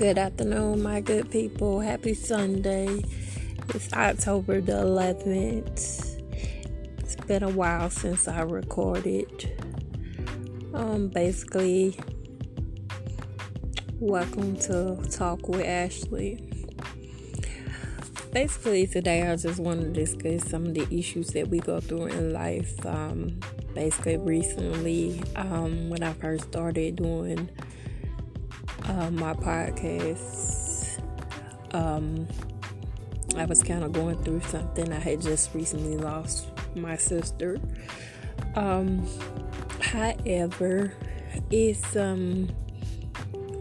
Good afternoon, my good people. Happy Sunday. It's October the 11th. It's been a while since I recorded. Um, basically, welcome to Talk with Ashley. Basically, today I just want to discuss some of the issues that we go through in life. Um, basically, recently, um, when I first started doing uh, my podcast, um, I was kind of going through something. I had just recently lost my sister. Um, however, it's um,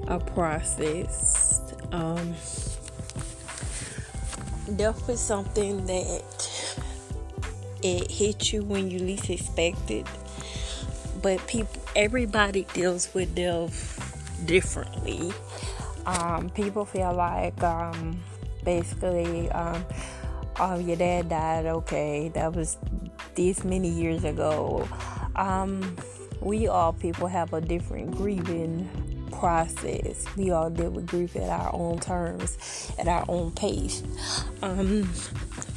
a process. Um, death is something that it hits you when you least expect it. But people, everybody deals with death differently. Um, people feel like um, basically, um, oh, your dad died. Okay, that was this many years ago. Um, we all people have a different grieving process. We all deal with grief at our own terms, at our own pace.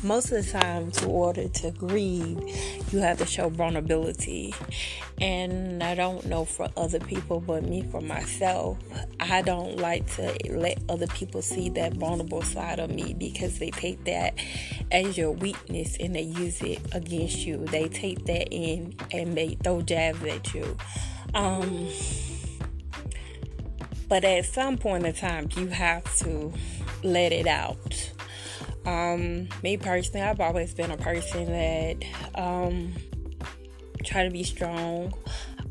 Most of the time, to order to grieve, you have to show vulnerability. And I don't know for other people, but me for myself, I don't like to let other people see that vulnerable side of me because they take that as your weakness and they use it against you. They take that in and they throw jabs at you. Um, but at some point in time, you have to let it out. Um, me personally, I've always been a person that um, try to be strong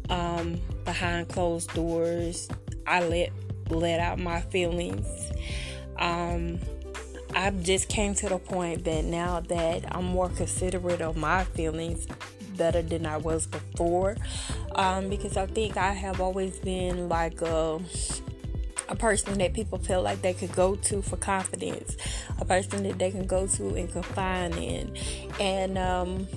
um, behind closed doors. I let let out my feelings. Um, I just came to the point that now that I'm more considerate of my feelings better than I was before, um, because I think I have always been like a a person that people feel like they could go to for confidence, a person that they can go to and confide in. And um,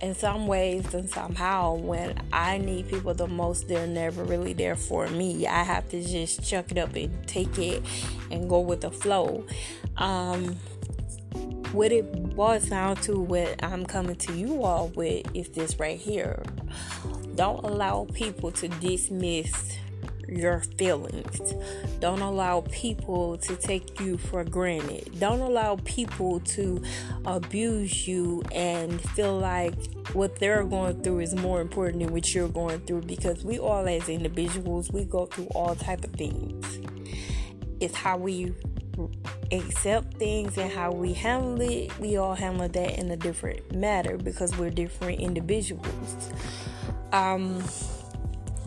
in some ways and somehow, when I need people the most, they're never really there for me. I have to just chuck it up and take it and go with the flow. Um, what it boils down to, what I'm coming to you all with, is this right here. Don't allow people to dismiss your feelings. Don't allow people to take you for granted. Don't allow people to abuse you and feel like what they're going through is more important than what you're going through because we all as individuals, we go through all type of things. It's how we accept things and how we handle it. We all handle that in a different matter because we're different individuals. Um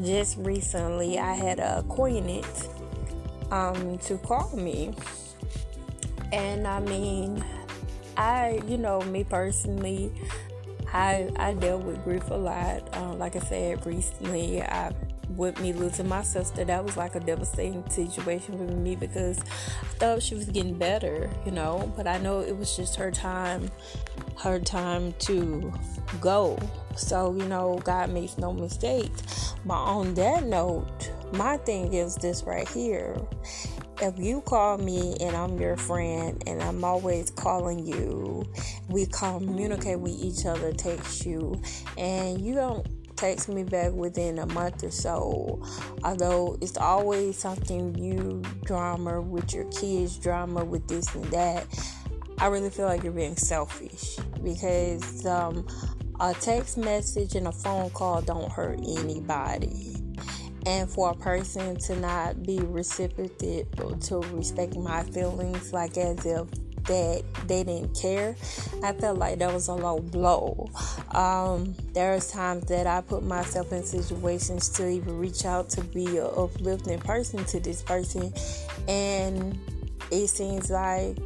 just recently I had a acquaintance um, to call me. And I mean, I, you know, me personally, I I dealt with grief a lot. Um, like I said recently, I with me losing my sister, that was like a devastating situation for me because I thought she was getting better, you know, but I know it was just her time, her time to go. So, you know, God makes no mistakes. But on that note, my thing is this right here. If you call me and I'm your friend and I'm always calling you, we communicate with each other, text you, and you don't text me back within a month or so. Although it's always something you drama with your kids, drama with this and that. I really feel like you're being selfish because um, a text message and a phone call don't hurt anybody. And for a person to not be reciprocated to respect my feelings, like as if that they didn't care. I felt like that was a low blow. Um, there's times that I put myself in situations to even reach out to be a uplifting person to this person, and it seems like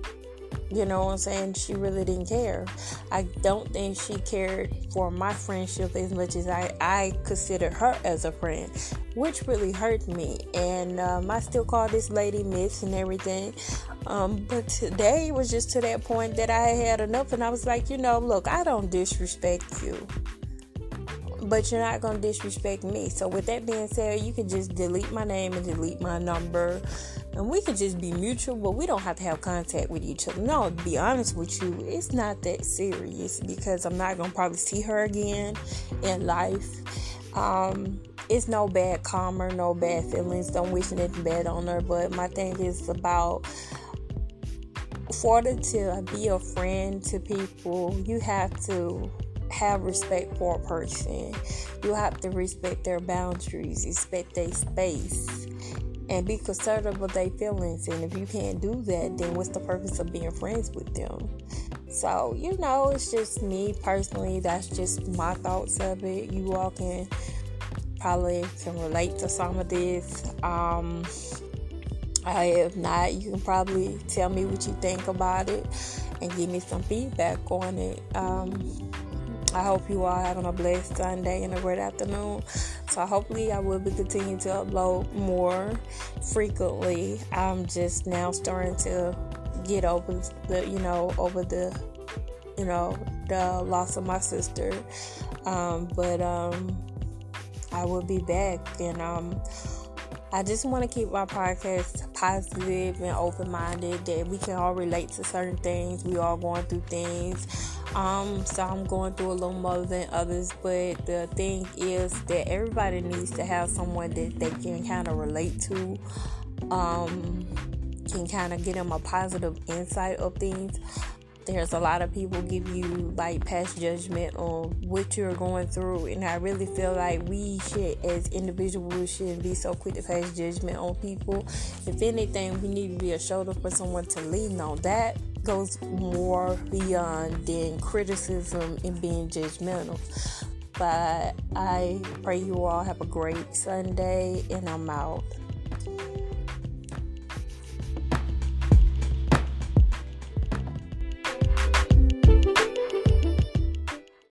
you know what I'm saying? She really didn't care. I don't think she cared for my friendship as much as I, I considered her as a friend, which really hurt me. And um, I still call this lady Miss and everything. Um, but today was just to that point that I had enough, and I was like, you know, look, I don't disrespect you but you're not to disrespect me. So, with that being said, you can just delete my name and delete my number and we could just be mutual, but we don't have to have contact with each other. No, to be honest with you, it's not that serious because I'm not gonna probably see her again in life. Um, it's no bad karma, no bad feelings. Don't wish anything bad on her. But my thing is about for to be a friend to people, you have to have respect for a person. You have to respect their boundaries, respect their space, and be considerate of their feelings. And if you can't do that, then what's the purpose of being friends with them? So, you know, it's just me personally. That's just my thoughts of it. You all can probably can relate to some of this. Um, if not, you can probably tell me what you think about it and give me some feedback on it. Um, I hope you all having a blessed Sunday and a great afternoon. So hopefully I will be continuing to upload more frequently. I'm just now starting to get over the you know over the you know the loss of my sister. Um, but um, I will be back and um I just want to keep my podcast positive and open minded that we can all relate to certain things. We all going through things. Um, so I'm going through a little more than others, but the thing is that everybody needs to have someone that they can kind of relate to. Um, can kind of get them a positive insight of things there's a lot of people give you like past judgment on what you're going through and i really feel like we should as individuals shouldn't be so quick to pass judgment on people. If anything we need to be a shoulder for someone to lean on. That goes more beyond than criticism and being judgmental. But i pray you all have a great sunday and i'm out